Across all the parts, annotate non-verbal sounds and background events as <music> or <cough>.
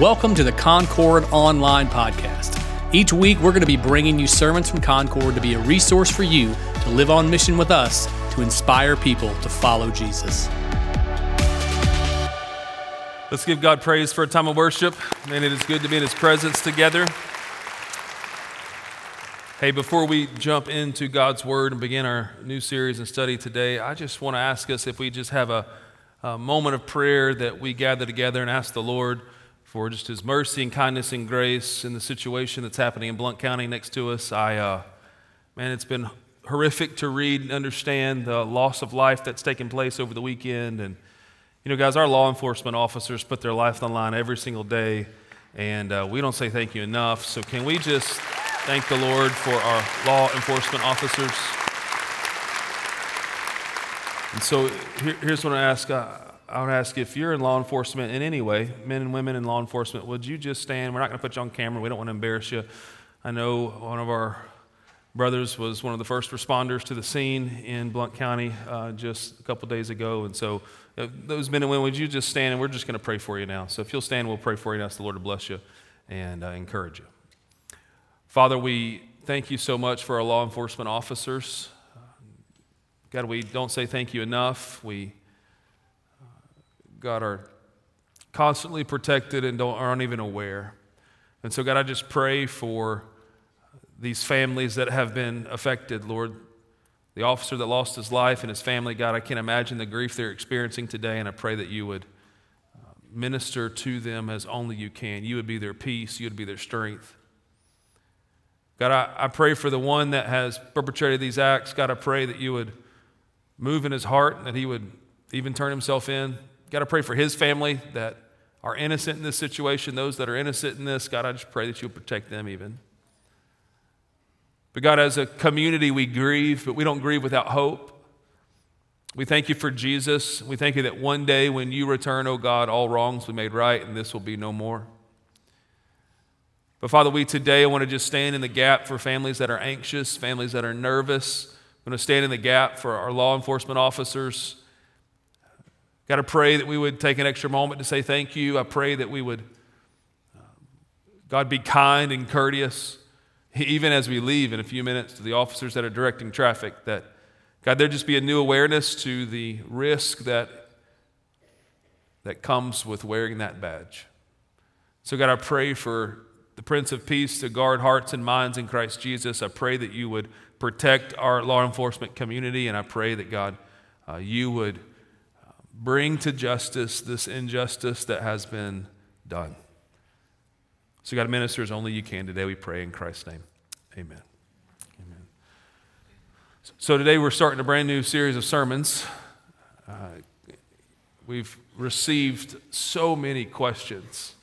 Welcome to the Concord Online Podcast. Each week, we're going to be bringing you sermons from Concord to be a resource for you to live on mission with us to inspire people to follow Jesus. Let's give God praise for a time of worship. Man, it is good to be in His presence together. Hey, before we jump into God's Word and begin our new series and study today, I just want to ask us if we just have a, a moment of prayer that we gather together and ask the Lord for just his mercy and kindness and grace in the situation that's happening in Blount County next to us. I, uh, man, it's been horrific to read and understand the loss of life that's taken place over the weekend. And, you know, guys, our law enforcement officers put their life on the line every single day, and uh, we don't say thank you enough. So, can we just thank the Lord for our law enforcement officers? And so, here, here's what I ask. Uh, I would ask if you're in law enforcement in any way, men and women in law enforcement, would you just stand? We're not going to put you on camera. We don't want to embarrass you. I know one of our brothers was one of the first responders to the scene in Blount County uh, just a couple days ago. And so, uh, those men and women, would you just stand? And we're just going to pray for you now. So, if you'll stand, we'll pray for you and ask the Lord to bless you and uh, encourage you. Father, we thank you so much for our law enforcement officers. God, we don't say thank you enough. We God, are constantly protected and don't, aren't even aware. And so, God, I just pray for these families that have been affected, Lord. The officer that lost his life and his family, God, I can't imagine the grief they're experiencing today, and I pray that you would uh, minister to them as only you can. You would be their peace, you would be their strength. God, I, I pray for the one that has perpetrated these acts. God, I pray that you would move in his heart, and that he would even turn himself in Got to pray for his family that are innocent in this situation, those that are innocent in this. God, I just pray that you'll protect them even. But God, as a community, we grieve, but we don't grieve without hope. We thank you for Jesus. We thank you that one day when you return, oh God, all wrongs will be made right and this will be no more. But Father, we today want to just stand in the gap for families that are anxious, families that are nervous. We want to stand in the gap for our law enforcement officers Got to pray that we would take an extra moment to say thank you. I pray that we would, uh, God, be kind and courteous, even as we leave in a few minutes to the officers that are directing traffic, that, God, there just be a new awareness to the risk that, that comes with wearing that badge. So, God, I pray for the Prince of Peace to guard hearts and minds in Christ Jesus. I pray that you would protect our law enforcement community, and I pray that, God, uh, you would bring to justice this injustice that has been done. So, God, minister as only you can today. We pray in Christ's name. Amen. Amen. So, today we're starting a brand new series of sermons. Uh, we've received so many questions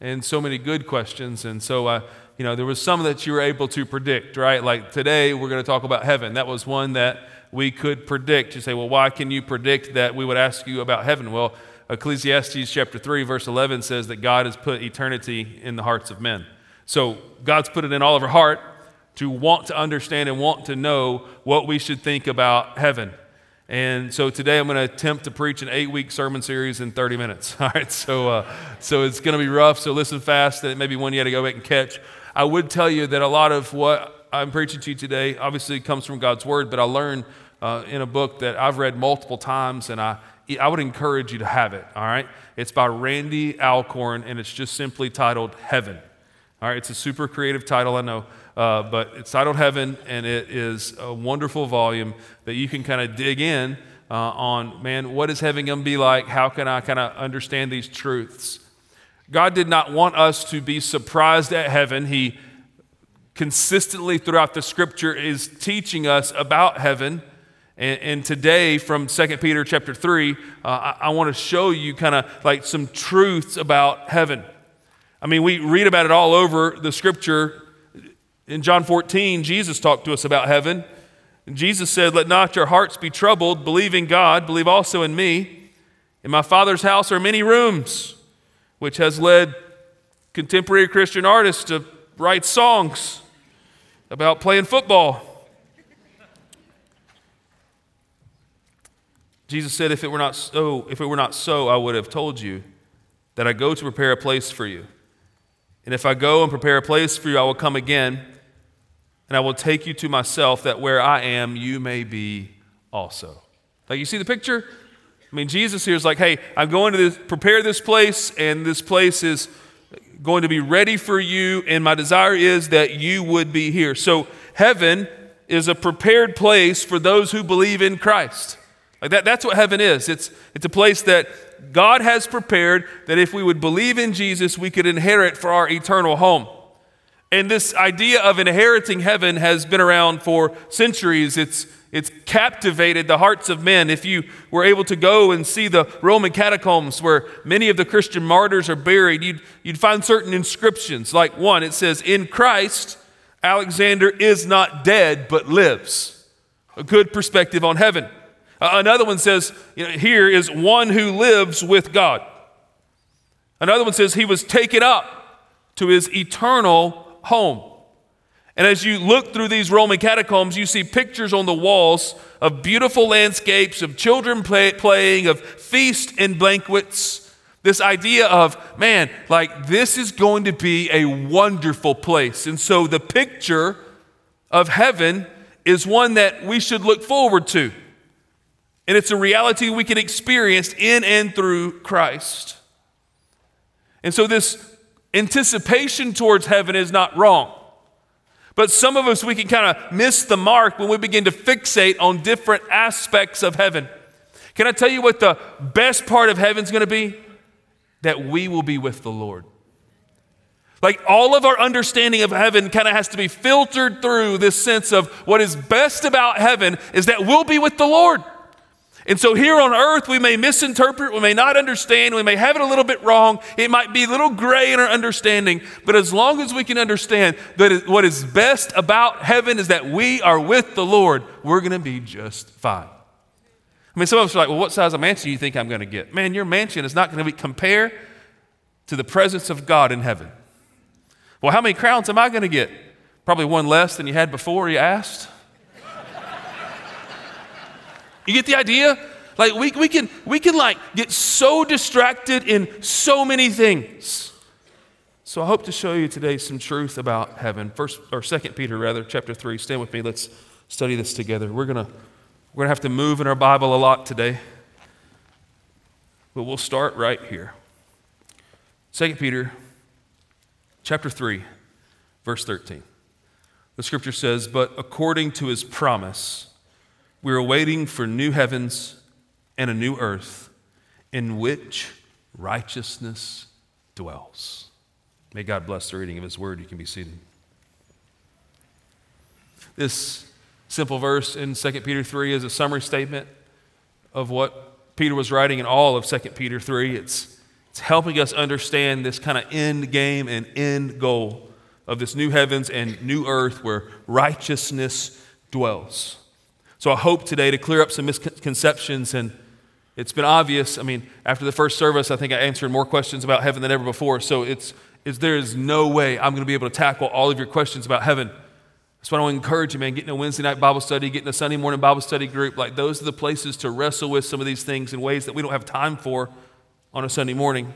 and so many good questions. And so, uh, you know, there was some that you were able to predict, right? Like today, we're going to talk about heaven. That was one that we could predict. You say, well, why can you predict that we would ask you about heaven? Well, Ecclesiastes chapter 3, verse 11 says that God has put eternity in the hearts of men. So God's put it in all of our heart to want to understand and want to know what we should think about heaven. And so today I'm going to attempt to preach an eight week sermon series in 30 minutes. <laughs> All right, so, uh, so it's going to be rough. So listen fast. That maybe one you had to go back and catch. I would tell you that a lot of what I'm preaching to you today obviously comes from God's word, but I learned uh, in a book that I've read multiple times, and I, I would encourage you to have it, all right? It's by Randy Alcorn, and it's just simply titled Heaven. All right, it's a super creative title, I know, uh, but it's titled Heaven, and it is a wonderful volume that you can kind of dig in uh, on, man, what is heaven going to be like? How can I kind of understand these truths? God did not want us to be surprised at heaven. He consistently throughout the scripture is teaching us about heaven. And, and today, from 2 Peter chapter 3, uh, I, I want to show you kind of like some truths about heaven. I mean, we read about it all over the scripture. In John 14, Jesus talked to us about heaven. And Jesus said, Let not your hearts be troubled. Believe in God, believe also in me. In my Father's house are many rooms, which has led contemporary Christian artists to write songs about playing football. Jesus said, if it were not so, if it were not so, I would have told you. that I go to prepare a place for you. And if I go and prepare a place for you, I will come again, and I will take you to myself, that where I am, you may be also. Like, you see the picture? I mean, Jesus here is like, hey, I'm going to this, prepare this place, and this place is going to be ready for you, and my desire is that you would be here. So, heaven is a prepared place for those who believe in Christ. Like that, that's what heaven is. It's, it's a place that God has prepared that if we would believe in Jesus, we could inherit for our eternal home. And this idea of inheriting heaven has been around for centuries. It's, it's captivated the hearts of men. If you were able to go and see the Roman catacombs where many of the Christian martyrs are buried, you'd, you'd find certain inscriptions. Like one, it says, In Christ, Alexander is not dead, but lives. A good perspective on heaven. Another one says, you know, here is one who lives with God. Another one says he was taken up to his eternal home. And as you look through these Roman catacombs, you see pictures on the walls of beautiful landscapes, of children play, playing, of feasts and banquets. This idea of, man, like this is going to be a wonderful place. And so the picture of heaven is one that we should look forward to. And it's a reality we can experience in and through Christ. And so, this anticipation towards heaven is not wrong. But some of us, we can kind of miss the mark when we begin to fixate on different aspects of heaven. Can I tell you what the best part of heaven's going to be? That we will be with the Lord. Like all of our understanding of heaven kind of has to be filtered through this sense of what is best about heaven is that we'll be with the Lord. And so here on earth, we may misinterpret, we may not understand, we may have it a little bit wrong. It might be a little gray in our understanding, but as long as we can understand that what is best about heaven is that we are with the Lord, we're going to be just fine. I mean, some of us are like, well, what size of mansion do you think I'm going to get? Man, your mansion is not going to be compared to the presence of God in heaven. Well, how many crowns am I going to get? Probably one less than you had before you asked. You get the idea? Like we, we can we can like get so distracted in so many things. So I hope to show you today some truth about heaven. First or second Peter rather, chapter three. Stand with me. Let's study this together. We're gonna we're gonna have to move in our Bible a lot today. But we'll start right here. Second Peter chapter 3, verse 13. The scripture says, But according to his promise, we are waiting for new heavens and a new earth in which righteousness dwells. May God bless the reading of His word. You can be seated. This simple verse in 2 Peter 3 is a summary statement of what Peter was writing in all of 2 Peter 3. It's, it's helping us understand this kind of end game and end goal of this new heavens and new earth where righteousness dwells. So I hope today to clear up some misconceptions and it's been obvious. I mean, after the first service, I think I answered more questions about heaven than ever before. So it's, is there is no way I'm going to be able to tackle all of your questions about heaven. That's why I want to encourage you, man. Getting a Wednesday night Bible study, getting a Sunday morning Bible study group. Like those are the places to wrestle with some of these things in ways that we don't have time for on a Sunday morning.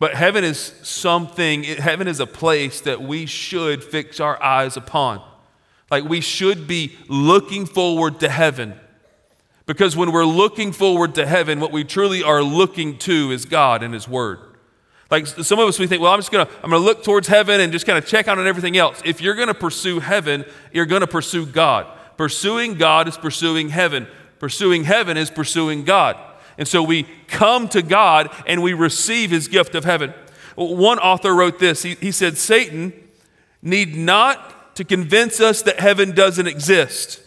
But heaven is something, heaven is a place that we should fix our eyes upon. Like we should be looking forward to heaven. Because when we're looking forward to heaven, what we truly are looking to is God and His Word. Like some of us, we think, well, I'm just gonna, I'm gonna look towards heaven and just kind of check out on everything else. If you're gonna pursue heaven, you're gonna pursue God. Pursuing God is pursuing heaven. Pursuing heaven is pursuing God. And so we come to God and we receive His gift of heaven. One author wrote this. He, he said, Satan need not to convince us that heaven doesn't exist.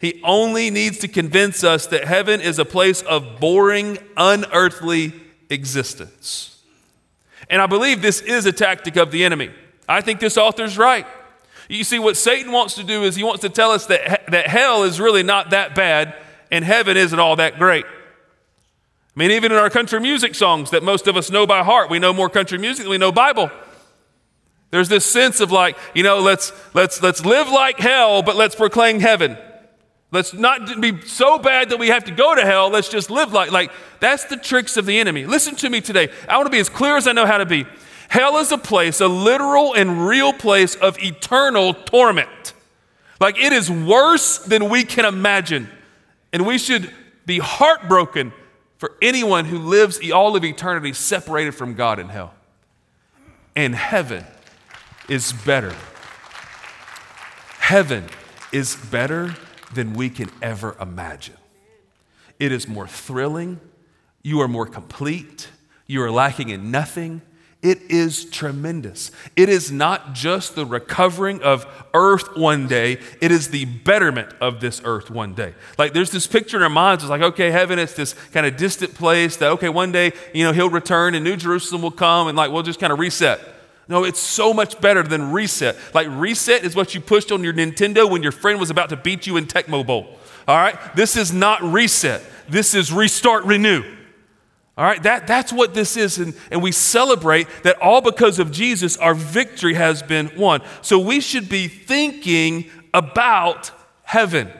He only needs to convince us that heaven is a place of boring, unearthly existence. And I believe this is a tactic of the enemy. I think this author's right. You see, what Satan wants to do is he wants to tell us that, that hell is really not that bad and heaven isn't all that great. I mean, even in our country music songs that most of us know by heart, we know more country music than we know Bible. There's this sense of like, you know, let's, let's, let's live like hell, but let's proclaim heaven. Let's not be so bad that we have to go to hell. Let's just live like like that's the tricks of the enemy. Listen to me today. I want to be as clear as I know how to be. Hell is a place, a literal and real place of eternal torment. Like it is worse than we can imagine. And we should be heartbroken for anyone who lives all of eternity separated from God in hell. And heaven is better. Heaven is better than we can ever imagine. It is more thrilling. You are more complete. You are lacking in nothing. It is tremendous. It is not just the recovering of earth one day, it is the betterment of this earth one day. Like there's this picture in our minds, it's like, okay, heaven, it's this kind of distant place that, okay, one day, you know, he'll return and New Jerusalem will come and like we'll just kind of reset. No, it's so much better than reset. Like reset is what you pushed on your Nintendo when your friend was about to beat you in Tecmo Bowl. All right? This is not reset. This is restart, renew. All right, that, that's what this is. And, and we celebrate that all because of Jesus, our victory has been won. So we should be thinking about heaven.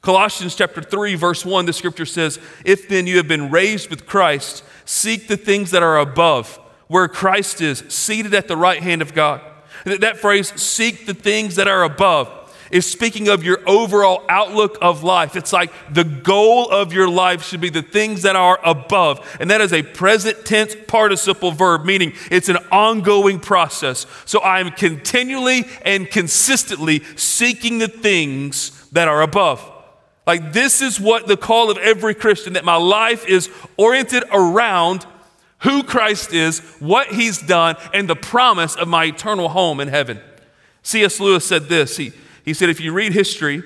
Colossians chapter 3, verse 1, the scripture says, If then you have been raised with Christ, seek the things that are above, where Christ is, seated at the right hand of God. That phrase, seek the things that are above is speaking of your overall outlook of life. It's like the goal of your life should be the things that are above. And that is a present tense participle verb, meaning it's an ongoing process. So I'm continually and consistently seeking the things that are above. Like, this is what the call of every Christian that my life is oriented around who Christ is, what he's done, and the promise of my eternal home in heaven. C.S. Lewis said this. He, he said, if you read history,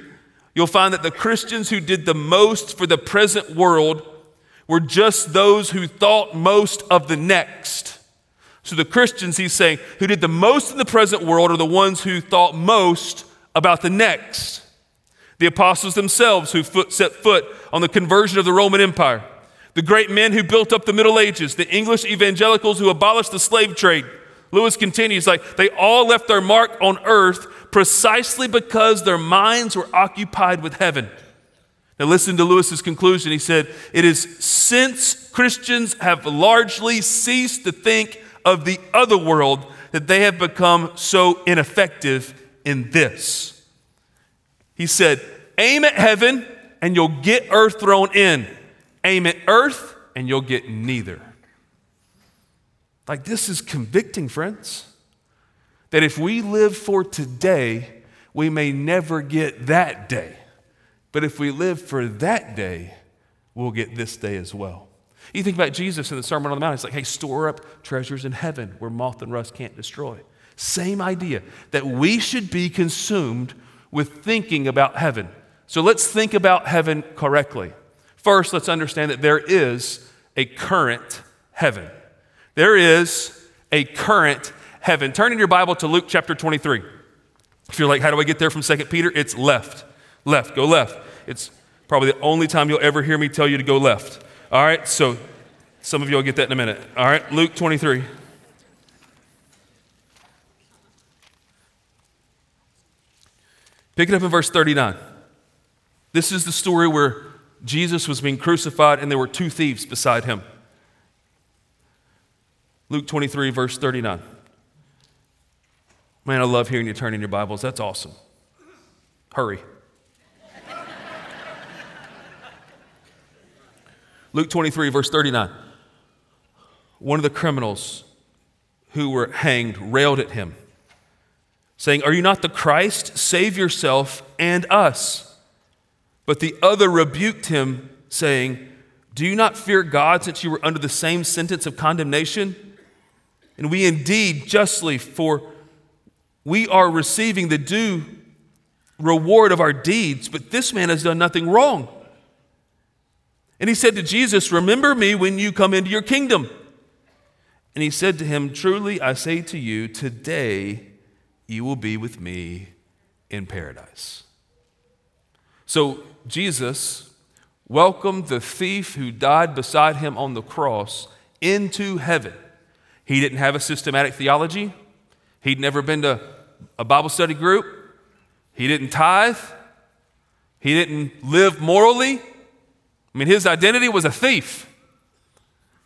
you'll find that the Christians who did the most for the present world were just those who thought most of the next. So the Christians, he's saying, who did the most in the present world are the ones who thought most about the next. The apostles themselves who foot, set foot on the conversion of the Roman Empire. The great men who built up the Middle Ages. The English evangelicals who abolished the slave trade. Lewis continues, like, they all left their mark on earth precisely because their minds were occupied with heaven. Now, listen to Lewis's conclusion. He said, It is since Christians have largely ceased to think of the other world that they have become so ineffective in this. He said, Aim at heaven and you'll get earth thrown in. Aim at earth and you'll get neither. Like, this is convicting, friends. That if we live for today, we may never get that day. But if we live for that day, we'll get this day as well. You think about Jesus in the Sermon on the Mount, it's like, hey, store up treasures in heaven where moth and rust can't destroy. Same idea that we should be consumed with thinking about heaven. So let's think about heaven correctly. First, let's understand that there is a current heaven. There is a current heaven. Turn in your Bible to Luke chapter 23. If you're like, how do I get there from 2 Peter? It's left. Left. Go left. It's probably the only time you'll ever hear me tell you to go left. All right, so some of you will get that in a minute. All right, Luke 23. Pick it up in verse 39. This is the story where Jesus was being crucified and there were two thieves beside him. Luke 23, verse 39. Man, I love hearing you turn in your Bibles. That's awesome. Hurry. Luke 23, verse 39. One of the criminals who were hanged railed at him, saying, Are you not the Christ? Save yourself and us. But the other rebuked him, saying, Do you not fear God since you were under the same sentence of condemnation? And we indeed justly, for we are receiving the due reward of our deeds, but this man has done nothing wrong. And he said to Jesus, Remember me when you come into your kingdom. And he said to him, Truly I say to you, today you will be with me in paradise. So Jesus welcomed the thief who died beside him on the cross into heaven. He didn't have a systematic theology. He'd never been to a Bible study group. He didn't tithe. He didn't live morally. I mean, his identity was a thief.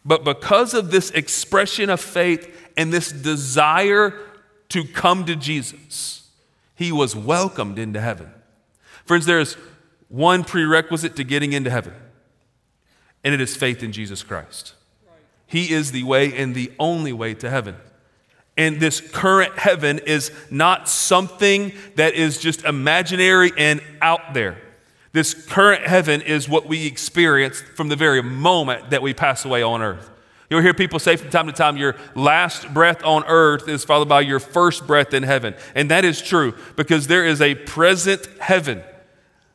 But because of this expression of faith and this desire to come to Jesus, he was welcomed into heaven. Friends, there is one prerequisite to getting into heaven, and it is faith in Jesus Christ. He is the way and the only way to heaven. And this current heaven is not something that is just imaginary and out there. This current heaven is what we experience from the very moment that we pass away on earth. You'll hear people say from time to time, your last breath on earth is followed by your first breath in heaven. And that is true because there is a present heaven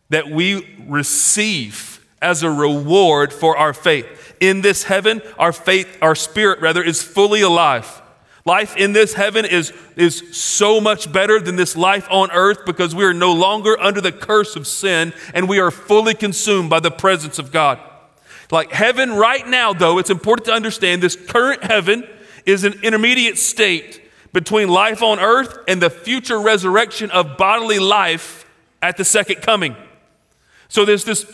that we receive as a reward for our faith. In this heaven, our faith, our spirit rather, is fully alive. Life in this heaven is, is so much better than this life on earth because we are no longer under the curse of sin and we are fully consumed by the presence of God. Like heaven right now, though, it's important to understand this current heaven is an intermediate state between life on earth and the future resurrection of bodily life at the second coming. So there's this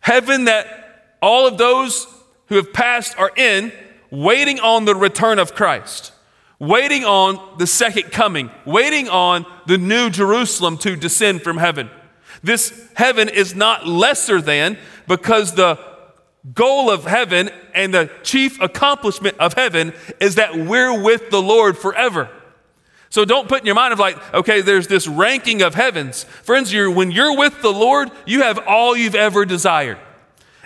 heaven that all of those who have passed are in, waiting on the return of Christ waiting on the second coming, waiting on the new Jerusalem to descend from heaven. This heaven is not lesser than because the goal of heaven and the chief accomplishment of heaven is that we're with the Lord forever. So don't put in your mind of like, okay, there's this ranking of heavens. Friends, you're, when you're with the Lord, you have all you've ever desired.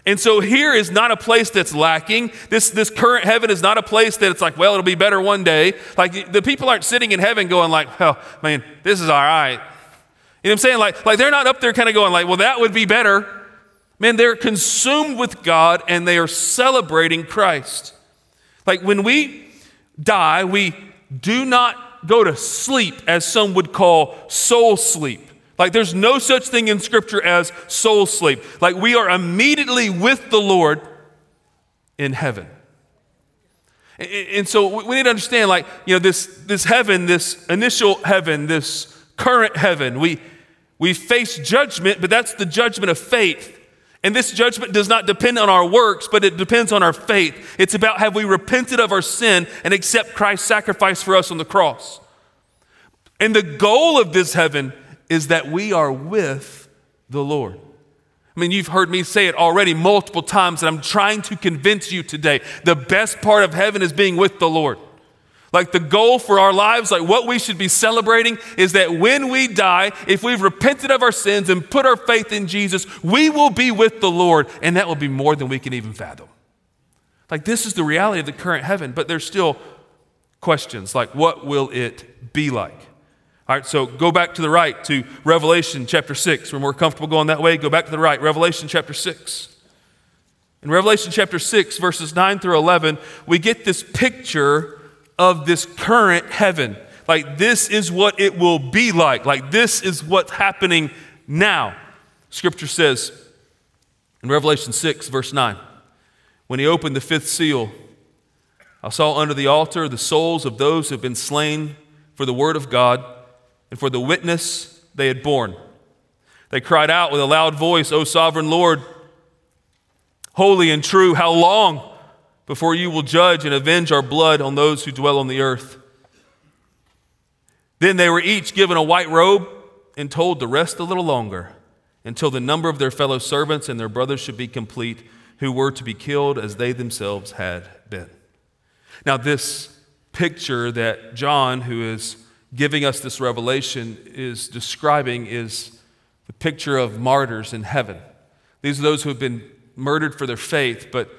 And so here is not a place that's lacking. This, this current heaven is not a place that it's like, well, it'll be better one day. Like the people aren't sitting in heaven going like, well, man, this is all right. You know what I'm saying? Like, like they're not up there kind of going like, well, that would be better. Man, they're consumed with God and they are celebrating Christ. Like when we die, we do not go to sleep as some would call soul sleep. Like there's no such thing in Scripture as soul sleep. Like we are immediately with the Lord in heaven. And so we need to understand, like, you know, this, this heaven, this initial heaven, this current heaven, we, we face judgment, but that's the judgment of faith. And this judgment does not depend on our works, but it depends on our faith. It's about have we repented of our sin and accept Christ's sacrifice for us on the cross. And the goal of this heaven is that we are with the Lord. I mean, you've heard me say it already multiple times, and I'm trying to convince you today. The best part of heaven is being with the Lord. Like the goal for our lives, like what we should be celebrating is that when we die, if we've repented of our sins and put our faith in Jesus, we will be with the Lord, and that will be more than we can even fathom. Like this is the reality of the current heaven, but there's still questions like what will it be like? All right, so go back to the right to Revelation chapter 6. We're more comfortable going that way. Go back to the right, Revelation chapter 6. In Revelation chapter 6, verses 9 through 11, we get this picture of this current heaven. Like, this is what it will be like. Like, this is what's happening now. Scripture says in Revelation 6, verse 9, when he opened the fifth seal, I saw under the altar the souls of those who have been slain for the word of God and for the witness they had borne. They cried out with a loud voice, O sovereign Lord, holy and true, how long before you will judge and avenge our blood on those who dwell on the earth? Then they were each given a white robe and told to rest a little longer until the number of their fellow servants and their brothers should be complete, who were to be killed as they themselves had been. Now, this picture that John, who is giving us this revelation is describing is the picture of martyrs in heaven. These are those who have been murdered for their faith, but,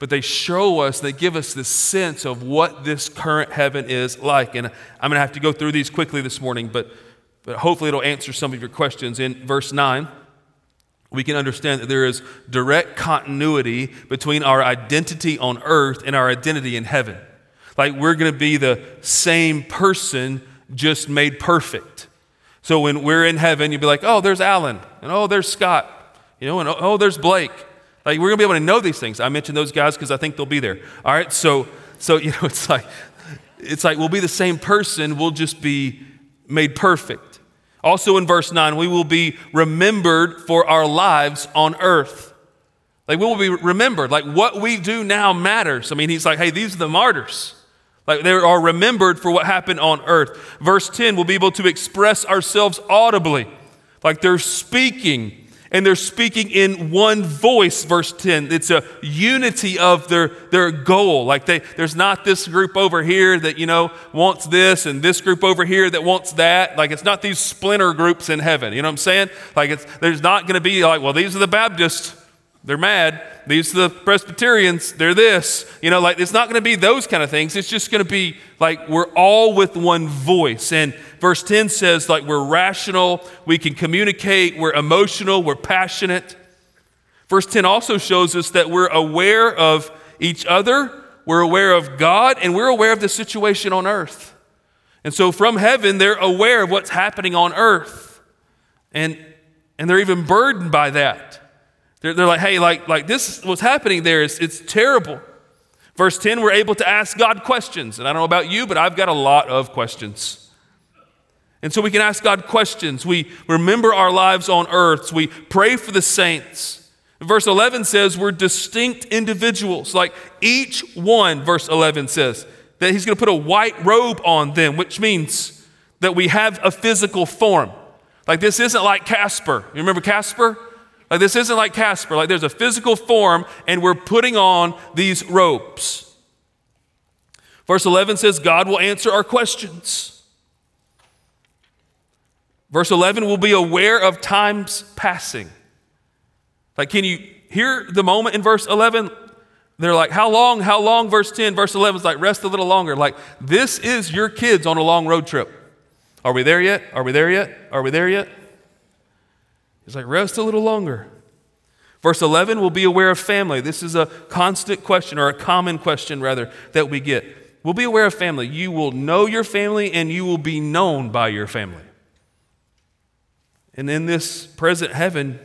but they show us, they give us this sense of what this current heaven is like. And I'm going to have to go through these quickly this morning, but, but hopefully it'll answer some of your questions. In verse 9, we can understand that there is direct continuity between our identity on earth and our identity in heaven. Like we're going to be the same person just made perfect. So when we're in heaven, you'd be like, oh, there's Alan, and oh, there's Scott, you know, and oh, there's Blake. Like we're gonna be able to know these things. I mentioned those guys because I think they'll be there. All right, so so you know, <laughs> it's like it's like we'll be the same person, we'll just be made perfect. Also in verse 9, we will be remembered for our lives on earth. Like we will be remembered. Like what we do now matters. I mean, he's like, hey, these are the martyrs. Like they are remembered for what happened on earth. Verse 10, we'll be able to express ourselves audibly. Like they're speaking and they're speaking in one voice verse 10 it's a unity of their, their goal. Like they, there's not this group over here that you know wants this and this group over here that wants that. Like it's not these splinter groups in heaven. You know what i'm saying? Like it's, there's not going to be like well these are the baptists they're mad. These are the presbyterians. They're this. You know like it's not going to be those kind of things. It's just going to be like we're all with one voice. And verse 10 says, like, we're rational, we can communicate, we're emotional, we're passionate. Verse 10 also shows us that we're aware of each other, we're aware of God, and we're aware of the situation on earth. And so from heaven, they're aware of what's happening on earth. And, and they're even burdened by that. They're, they're like, hey, like, like this, what's happening there is it's terrible. Verse 10, we're able to ask God questions. And I don't know about you, but I've got a lot of questions. And so we can ask God questions. We remember our lives on earth. We pray for the saints. Verse 11 says we're distinct individuals. Like each one, verse 11 says, that He's going to put a white robe on them, which means that we have a physical form. Like this isn't like Casper. You remember Casper? Like this isn't like Casper. Like there's a physical form and we're putting on these robes. Verse 11 says God will answer our questions. Verse 11 will be aware of times passing. Like, can you hear the moment in verse 11? They're like, How long? How long? Verse 10, verse 11 is like, Rest a little longer. Like, this is your kids on a long road trip. Are we there yet? Are we there yet? Are we there yet? He's like, Rest a little longer. Verse 11 we'll be aware of family. This is a constant question, or a common question, rather, that we get. We'll be aware of family. You will know your family and you will be known by your family. And in this present heaven,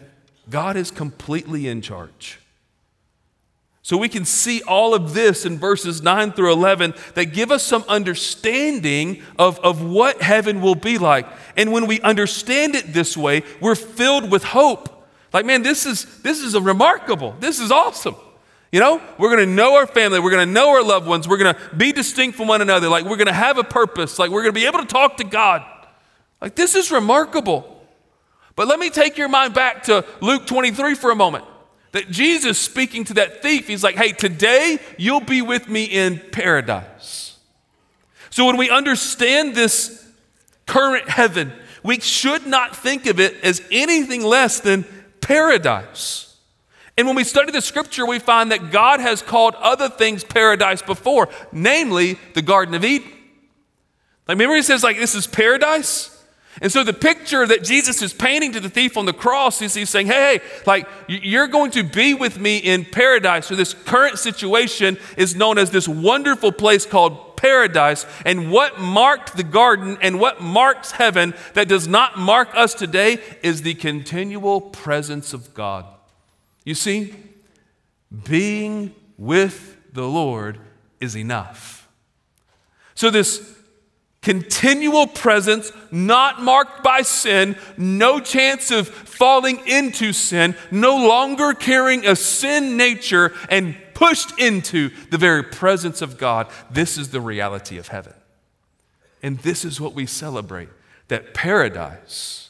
God is completely in charge. So we can see all of this in verses 9 through 11 that give us some understanding of, of what heaven will be like. And when we understand it this way, we're filled with hope. Like, man, this is this is a remarkable. This is awesome. You know, we're to know our family, we're to know our loved ones, we're to be distinct from one another, like we're to have a purpose, like we're to be able to talk to God. Like this is remarkable. But let me take your mind back to Luke 23 for a moment. That Jesus speaking to that thief, he's like, hey, today you'll be with me in paradise. So when we understand this current heaven, we should not think of it as anything less than paradise. And when we study the scripture, we find that God has called other things paradise before, namely the Garden of Eden. Like, remember, he says, like, this is paradise? And so the picture that Jesus is painting to the thief on the cross is he's saying, hey, hey, like you're going to be with me in paradise. So this current situation is known as this wonderful place called paradise. And what marked the garden and what marks heaven that does not mark us today is the continual presence of God. You see, being with the Lord is enough. So this continual presence, not marked by sin, no chance of falling into sin, no longer carrying a sin nature and pushed into the very presence of God. This is the reality of heaven. And this is what we celebrate that paradise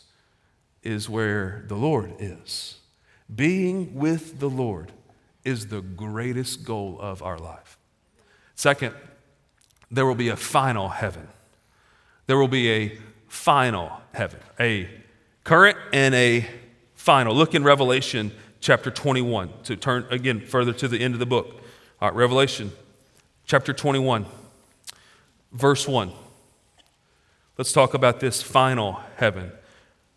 is where the Lord is. Being with the Lord is the greatest goal of our life. Second, there will be a final heaven there will be a final heaven, a current and a final. Look in Revelation chapter 21 to turn again further to the end of the book. All right, Revelation chapter 21, verse 1. Let's talk about this final heaven.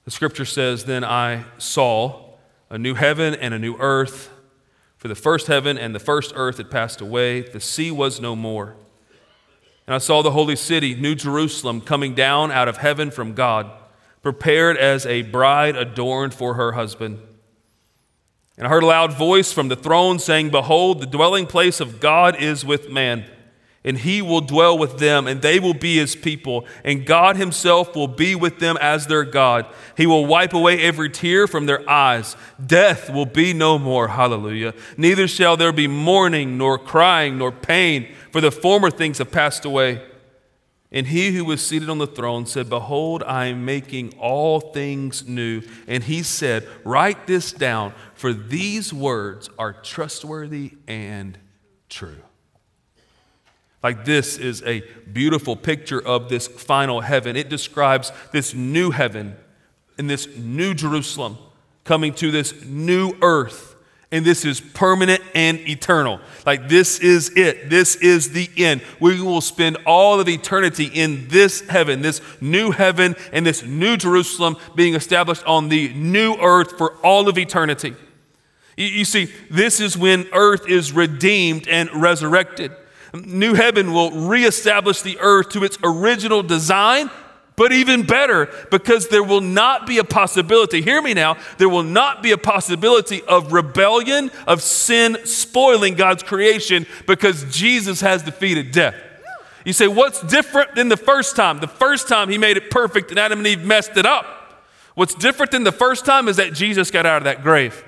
The scripture says, Then I saw a new heaven and a new earth, for the first heaven and the first earth had passed away, the sea was no more. And I saw the holy city, New Jerusalem, coming down out of heaven from God, prepared as a bride adorned for her husband. And I heard a loud voice from the throne saying, Behold, the dwelling place of God is with man. and he will dwell with them, and they will be his people, and God himself will be with them as their God. He will wipe away every tear from their eyes. Death will be no more. Hallelujah. Neither shall there be mourning, nor crying, nor pain, for the former things have passed away. And he who was seated on the throne said, Behold, I am making all things new. And he said, Write this down, for these words are trustworthy and true. Like, this is a beautiful picture of this final heaven. It describes this new heaven and this new Jerusalem coming to this new earth. And this is permanent and eternal. Like, this is it. This is the end. We will spend all of eternity in this heaven, this new heaven, and this new Jerusalem being established on the new earth for all of eternity. You see, this is when earth is redeemed and resurrected. New heaven will reestablish the earth to its original design, but even better, because there will not be a possibility, hear me now, there will not be a possibility of rebellion, of sin spoiling God's creation because Jesus has defeated death. You say, what's different than the first time? The first time he made it perfect and Adam and Eve messed it up. What's different than the first time is that Jesus got out of that grave.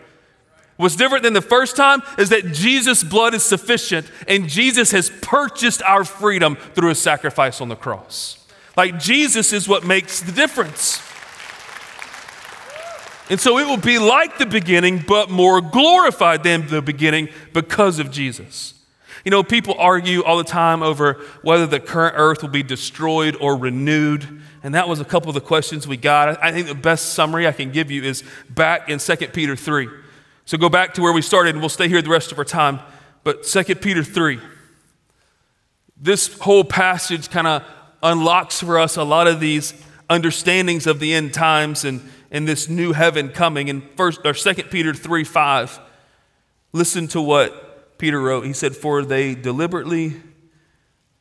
What's different than the first time is that Jesus' blood is sufficient and Jesus has purchased our freedom through his sacrifice on the cross. Like Jesus is what makes the difference. And so it will be like the beginning, but more glorified than the beginning because of Jesus. You know, people argue all the time over whether the current earth will be destroyed or renewed. And that was a couple of the questions we got. I think the best summary I can give you is back in 2 Peter 3. So go back to where we started, and we'll stay here the rest of our time. But 2 Peter 3. This whole passage kind of unlocks for us a lot of these understandings of the end times and, and this new heaven coming. In first or second Peter 3 5, listen to what Peter wrote. He said, For they deliberately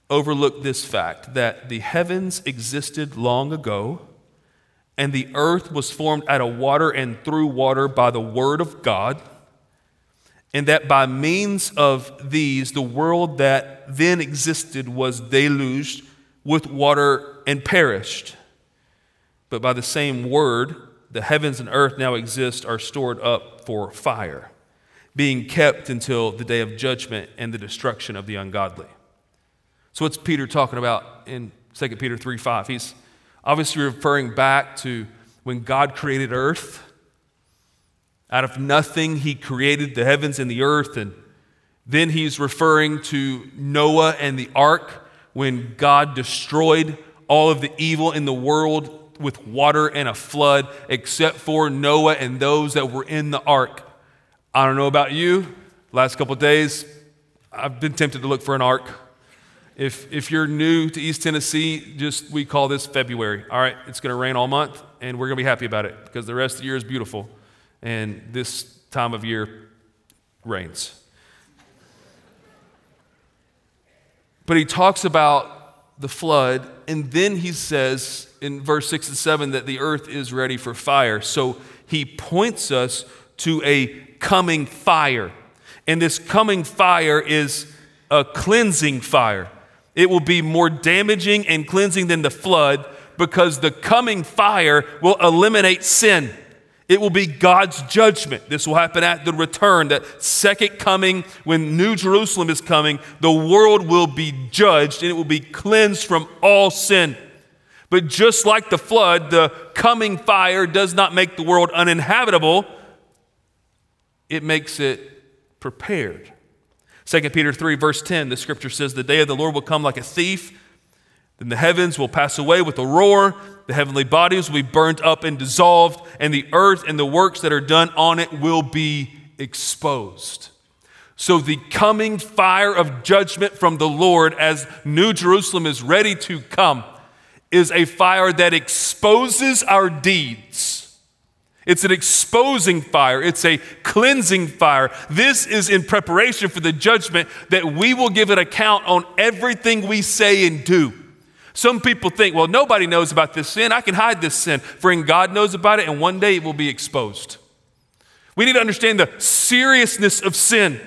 overlooked this fact that the heavens existed long ago and the earth was formed out of water and through water by the word of God, and that by means of these, the world that then existed was deluged with water and perished. But by the same word, the heavens and earth now exist, are stored up for fire, being kept until the day of judgment and the destruction of the ungodly. So, what's Peter talking about in 2 Peter 3 5? He's Obviously, referring back to when God created earth. Out of nothing, he created the heavens and the earth. And then he's referring to Noah and the ark when God destroyed all of the evil in the world with water and a flood, except for Noah and those that were in the ark. I don't know about you. Last couple days, I've been tempted to look for an ark. If, if you're new to East Tennessee, just we call this February. All right, it's going to rain all month, and we're going to be happy about it because the rest of the year is beautiful, and this time of year rains. But he talks about the flood, and then he says in verse 6 and 7 that the earth is ready for fire. So he points us to a coming fire. And this coming fire is a cleansing fire. It will be more damaging and cleansing than the flood because the coming fire will eliminate sin. It will be God's judgment. This will happen at the return, that second coming when New Jerusalem is coming. The world will be judged and it will be cleansed from all sin. But just like the flood, the coming fire does not make the world uninhabitable, it makes it prepared. 2 Peter 3, verse 10, the scripture says, The day of the Lord will come like a thief. Then the heavens will pass away with a roar, the heavenly bodies will be burnt up and dissolved, and the earth and the works that are done on it will be exposed. So, the coming fire of judgment from the Lord as New Jerusalem is ready to come is a fire that exposes our deeds it's an exposing fire, it's a cleansing fire. This is in preparation for the judgment that we will give an account on everything we say and do. Some people think, well, nobody knows about this sin. I can hide this sin. Friend, God knows about it, and one day it will be exposed. We need to understand the seriousness of sin.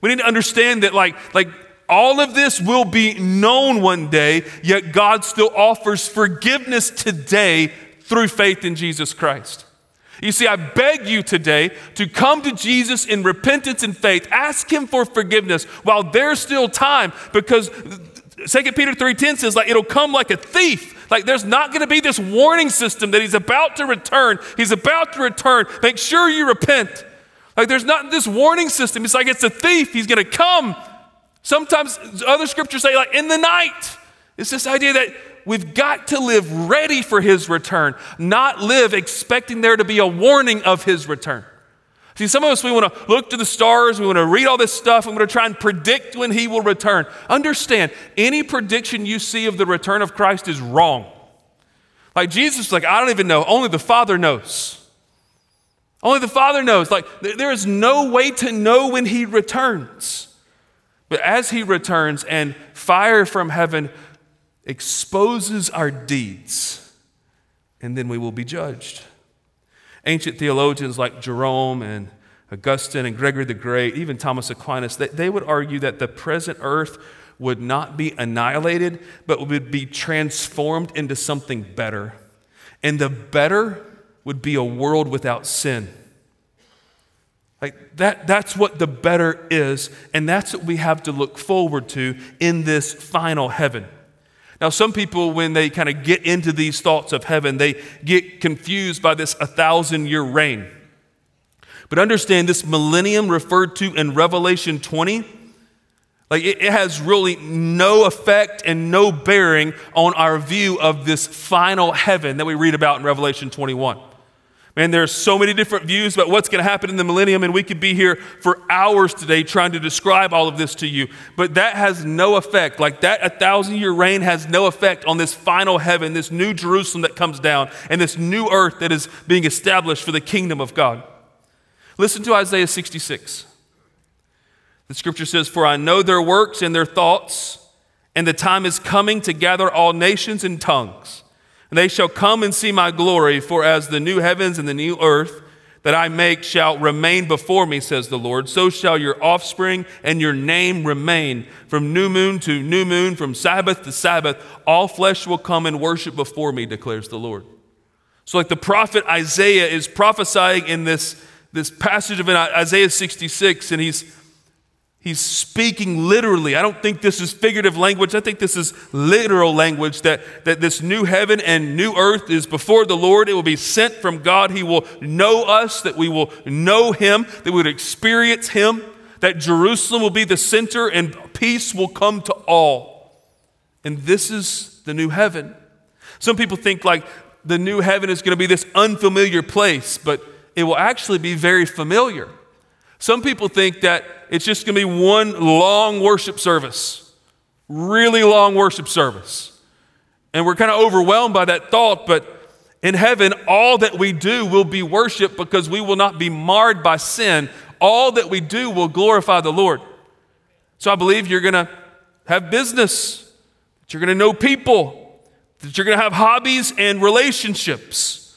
We need to understand that, like, like all of this will be known one day, yet God still offers forgiveness today through faith in Jesus Christ. You see, I beg you today to come to Jesus in repentance and faith. Ask him for forgiveness while there's still time because 2 Peter 3:10 says like it'll come like a thief. Like there's not going to be this warning system that he's about to return. He's about to return. Make sure you repent. Like there's not this warning system. It's like it's a thief. He's going to come. Sometimes other scriptures say like in the night. It's this idea that we've got to live ready for his return, not live expecting there to be a warning of his return. See, some of us, we want to look to the stars, we want to read all this stuff, we want to try and predict when he will return. Understand, any prediction you see of the return of Christ is wrong. Like Jesus, like, I don't even know, only the Father knows. Only the Father knows. Like, there is no way to know when he returns. But as he returns and fire from heaven exposes our deeds, and then we will be judged. Ancient theologians like Jerome and Augustine and Gregory the Great, even Thomas Aquinas, they, they would argue that the present earth would not be annihilated, but would be transformed into something better. And the better would be a world without sin. Like that, that's what the better is, and that's what we have to look forward to in this final heaven. Now, some people, when they kind of get into these thoughts of heaven, they get confused by this a thousand year reign. But understand this millennium referred to in Revelation 20, like it, it has really no effect and no bearing on our view of this final heaven that we read about in Revelation 21. Man, there's so many different views about what's going to happen in the millennium, and we could be here for hours today trying to describe all of this to you. But that has no effect. Like that, a thousand year reign has no effect on this final heaven, this new Jerusalem that comes down, and this new earth that is being established for the kingdom of God. Listen to Isaiah 66. The scripture says, For I know their works and their thoughts, and the time is coming to gather all nations and tongues. And they shall come and see my glory, for as the new heavens and the new earth that I make shall remain before me, says the Lord, so shall your offspring and your name remain. From new moon to new moon, from Sabbath to Sabbath, all flesh will come and worship before me, declares the Lord. So, like the prophet Isaiah is prophesying in this, this passage of Isaiah 66, and he's He's speaking literally. I don't think this is figurative language. I think this is literal language that, that this new heaven and new earth is before the Lord. It will be sent from God. He will know us, that we will know Him, that we would experience Him, that Jerusalem will be the center and peace will come to all. And this is the new heaven. Some people think like the new heaven is going to be this unfamiliar place, but it will actually be very familiar. Some people think that it's just going to be one long worship service, really long worship service. And we're kind of overwhelmed by that thought, but in heaven, all that we do will be worship because we will not be marred by sin. All that we do will glorify the Lord. So I believe you're going to have business, that you're going to know people, that you're going to have hobbies and relationships.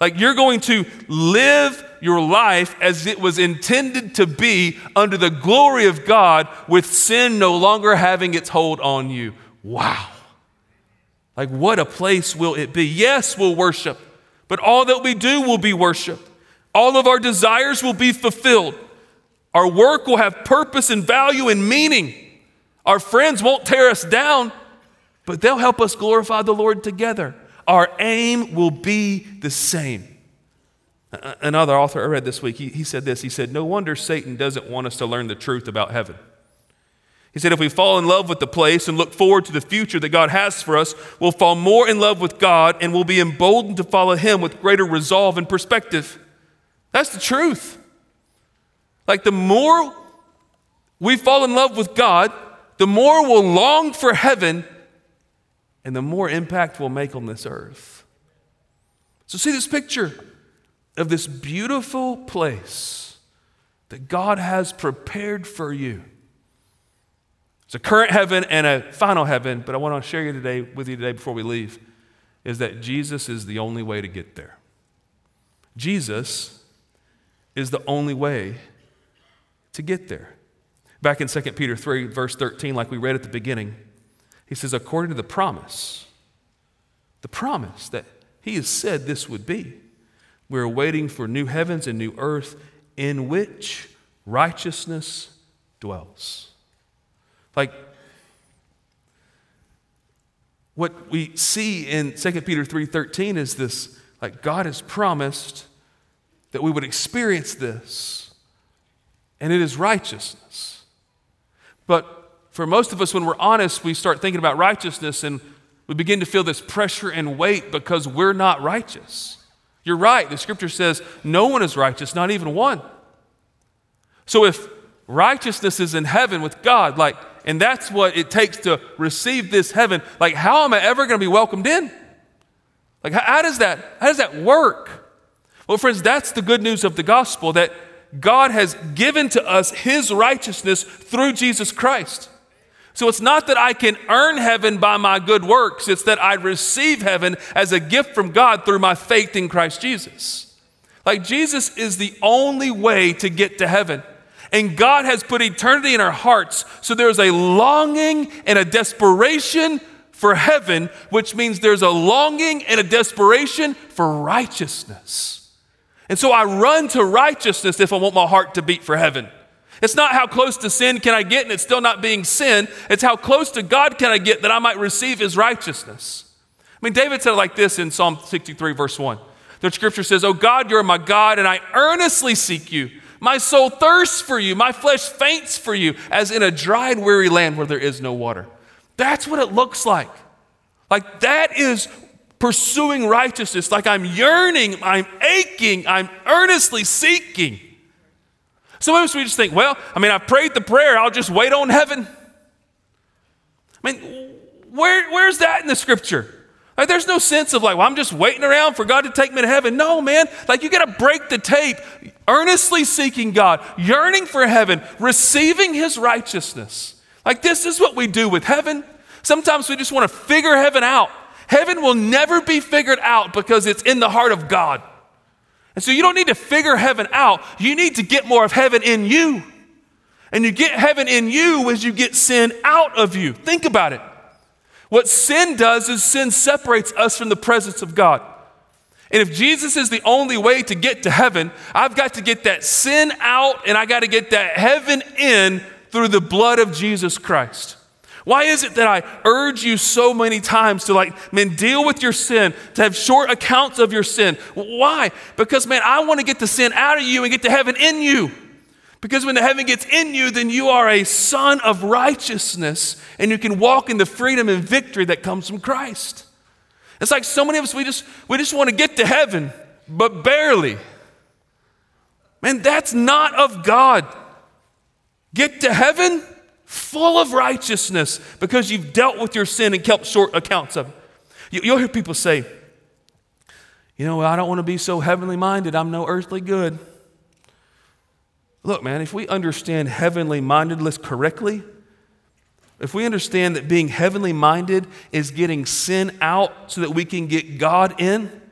Like you're going to live your life as it was intended to be under the glory of God with sin no longer having its hold on you. Wow. Like, what a place will it be? Yes, we'll worship, but all that we do will be worship. All of our desires will be fulfilled. Our work will have purpose and value and meaning. Our friends won't tear us down, but they'll help us glorify the Lord together. Our aim will be the same. Another author I read this week, he, he said this. He said, No wonder Satan doesn't want us to learn the truth about heaven. He said, if we fall in love with the place and look forward to the future that God has for us, we'll fall more in love with God and we'll be emboldened to follow Him with greater resolve and perspective. That's the truth. Like the more we fall in love with God, the more we'll long for heaven and the more impact we'll make on this earth. So, see this picture of this beautiful place that God has prepared for you. It's a current heaven and a final heaven, but I want to share you today with you today before we leave is that Jesus is the only way to get there. Jesus is the only way to get there. Back in 2 Peter 3, verse 13, like we read at the beginning, he says, according to the promise, the promise that he has said this would be, we're waiting for new heavens and new earth in which righteousness dwells. Like, what we see in 2 Peter 3:13 is this like God has promised that we would experience this and it is righteousness. But for most of us when we're honest, we start thinking about righteousness and we begin to feel this pressure and weight because we're not righteous. You're right. The scripture says no one is righteous, not even one. So if righteousness is in heaven with God, like, and that's what it takes to receive this heaven, like, how am I ever going to be welcomed in? Like, how, how does that, how does that work? Well, friends, that's the good news of the gospel that God has given to us his righteousness through Jesus Christ. So it's not that I can earn heaven by my good works, it's that I receive heaven as a gift from God through my faith in Christ Jesus. Like Jesus is the only way to get to heaven. And God has put eternity in our hearts. So there's a longing and a desperation for heaven, which means there's a longing and a desperation for righteousness. And so I run to righteousness if I want my heart to beat for heaven. It's not how close to sin can I get and it's still not being sin. It's how close to God can I get that I might receive his righteousness. I mean, David said it like this in Psalm 63, verse 1. The scripture says, Oh God, you're my God, and I earnestly seek you. My soul thirsts for you, my flesh faints for you, as in a dry and weary land where there is no water. That's what it looks like. Like that is pursuing righteousness. Like I'm yearning, I'm aching, I'm earnestly seeking. Sometimes we just think, well, I mean, I prayed the prayer, I'll just wait on heaven. I mean, where, where's that in the scripture? Like, there's no sense of like, well, I'm just waiting around for God to take me to heaven. No, man. Like, you got to break the tape, earnestly seeking God, yearning for heaven, receiving His righteousness. Like, this is what we do with heaven. Sometimes we just want to figure heaven out. Heaven will never be figured out because it's in the heart of God. And so you don't need to figure heaven out. You need to get more of heaven in you. And you get heaven in you as you get sin out of you. Think about it. What sin does is sin separates us from the presence of God. And if Jesus is the only way to get to heaven, I've got to get that sin out and I got to get that heaven in through the blood of Jesus Christ. Why is it that I urge you so many times to like, man, deal with your sin, to have short accounts of your sin? Why? Because, man, I want to get the sin out of you and get to heaven in you. Because when the heaven gets in you, then you are a son of righteousness and you can walk in the freedom and victory that comes from Christ. It's like so many of us, we just, we just want to get to heaven, but barely. Man, that's not of God. Get to heaven full of righteousness because you've dealt with your sin and kept short accounts of it. You'll hear people say, you know, I don't want to be so heavenly minded. I'm no earthly good. Look, man, if we understand heavenly mindedness correctly, if we understand that being heavenly minded is getting sin out so that we can get God in,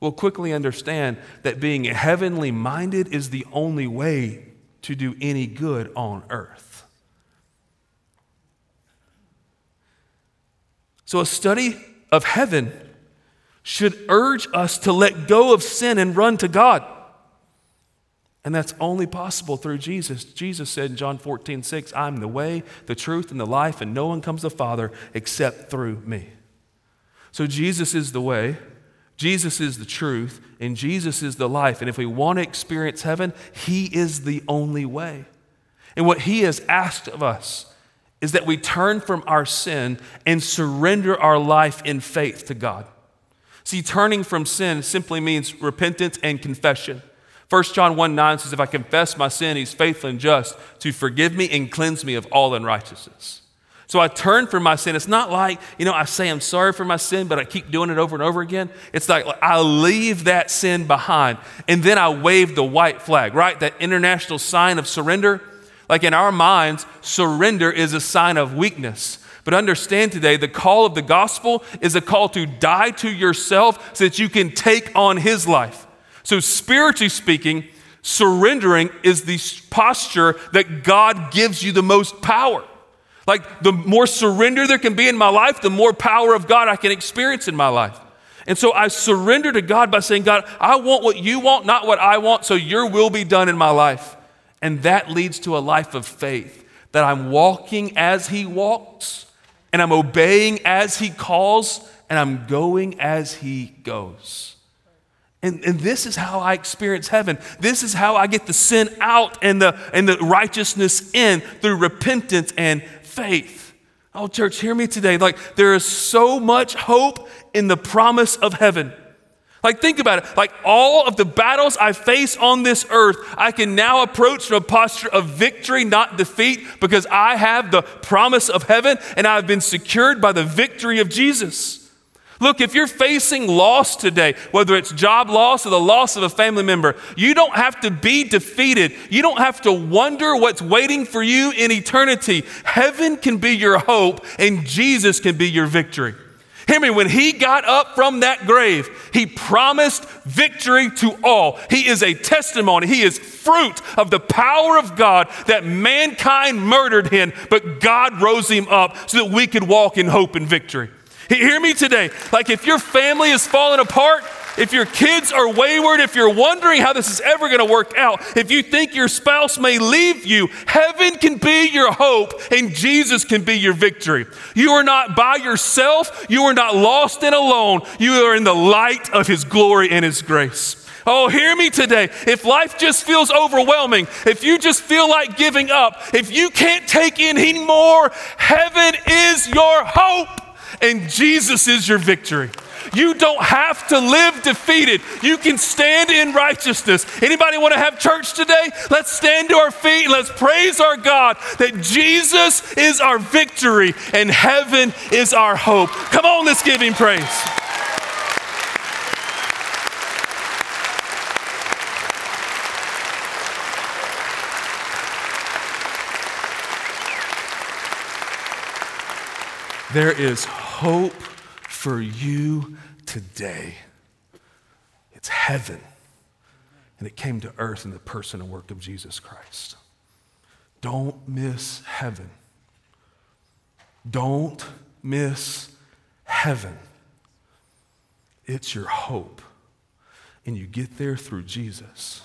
we'll quickly understand that being heavenly minded is the only way to do any good on earth. So, a study of heaven should urge us to let go of sin and run to God. And that's only possible through Jesus. Jesus said in John 14, 6, I'm the way, the truth, and the life, and no one comes to the Father except through me. So Jesus is the way, Jesus is the truth, and Jesus is the life. And if we want to experience heaven, He is the only way. And what He has asked of us is that we turn from our sin and surrender our life in faith to God. See, turning from sin simply means repentance and confession. 1 John 1 9 says, If I confess my sin, he's faithful and just to forgive me and cleanse me of all unrighteousness. So I turn from my sin. It's not like, you know, I say I'm sorry for my sin, but I keep doing it over and over again. It's like I leave that sin behind and then I wave the white flag, right? That international sign of surrender. Like in our minds, surrender is a sign of weakness. But understand today, the call of the gospel is a call to die to yourself so that you can take on his life. So, spiritually speaking, surrendering is the posture that God gives you the most power. Like the more surrender there can be in my life, the more power of God I can experience in my life. And so I surrender to God by saying, God, I want what you want, not what I want, so your will be done in my life. And that leads to a life of faith that I'm walking as He walks, and I'm obeying as He calls, and I'm going as He goes. And, and this is how I experience heaven. This is how I get the sin out and the, and the righteousness in through repentance and faith. Oh, church, hear me today. Like, there is so much hope in the promise of heaven. Like, think about it. Like, all of the battles I face on this earth, I can now approach from a posture of victory, not defeat, because I have the promise of heaven and I've been secured by the victory of Jesus. Look, if you're facing loss today, whether it's job loss or the loss of a family member, you don't have to be defeated. You don't have to wonder what's waiting for you in eternity. Heaven can be your hope, and Jesus can be your victory. Hear me, when he got up from that grave, he promised victory to all. He is a testimony, he is fruit of the power of God that mankind murdered him, but God rose him up so that we could walk in hope and victory. Hear me today. Like if your family is falling apart, if your kids are wayward, if you're wondering how this is ever going to work out, if you think your spouse may leave you, heaven can be your hope and Jesus can be your victory. You are not by yourself, you are not lost and alone. You are in the light of His glory and His grace. Oh, hear me today. If life just feels overwhelming, if you just feel like giving up, if you can't take in anymore, heaven is your hope and Jesus is your victory. You don't have to live defeated. You can stand in righteousness. Anybody want to have church today? Let's stand to our feet and let's praise our God that Jesus is our victory and heaven is our hope. Come on, let's give him praise. There is hope for you today. It's heaven. And it came to earth in the person and work of Jesus Christ. Don't miss heaven. Don't miss heaven. It's your hope. And you get there through Jesus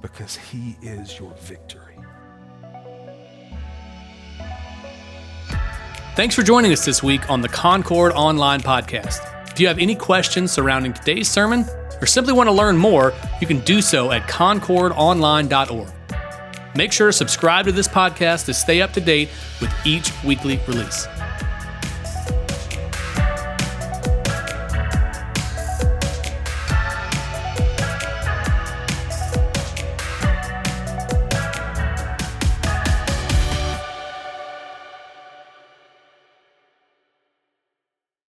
because he is your victory. Thanks for joining us this week on the Concord Online Podcast. If you have any questions surrounding today's sermon or simply want to learn more, you can do so at concordonline.org. Make sure to subscribe to this podcast to stay up to date with each weekly release.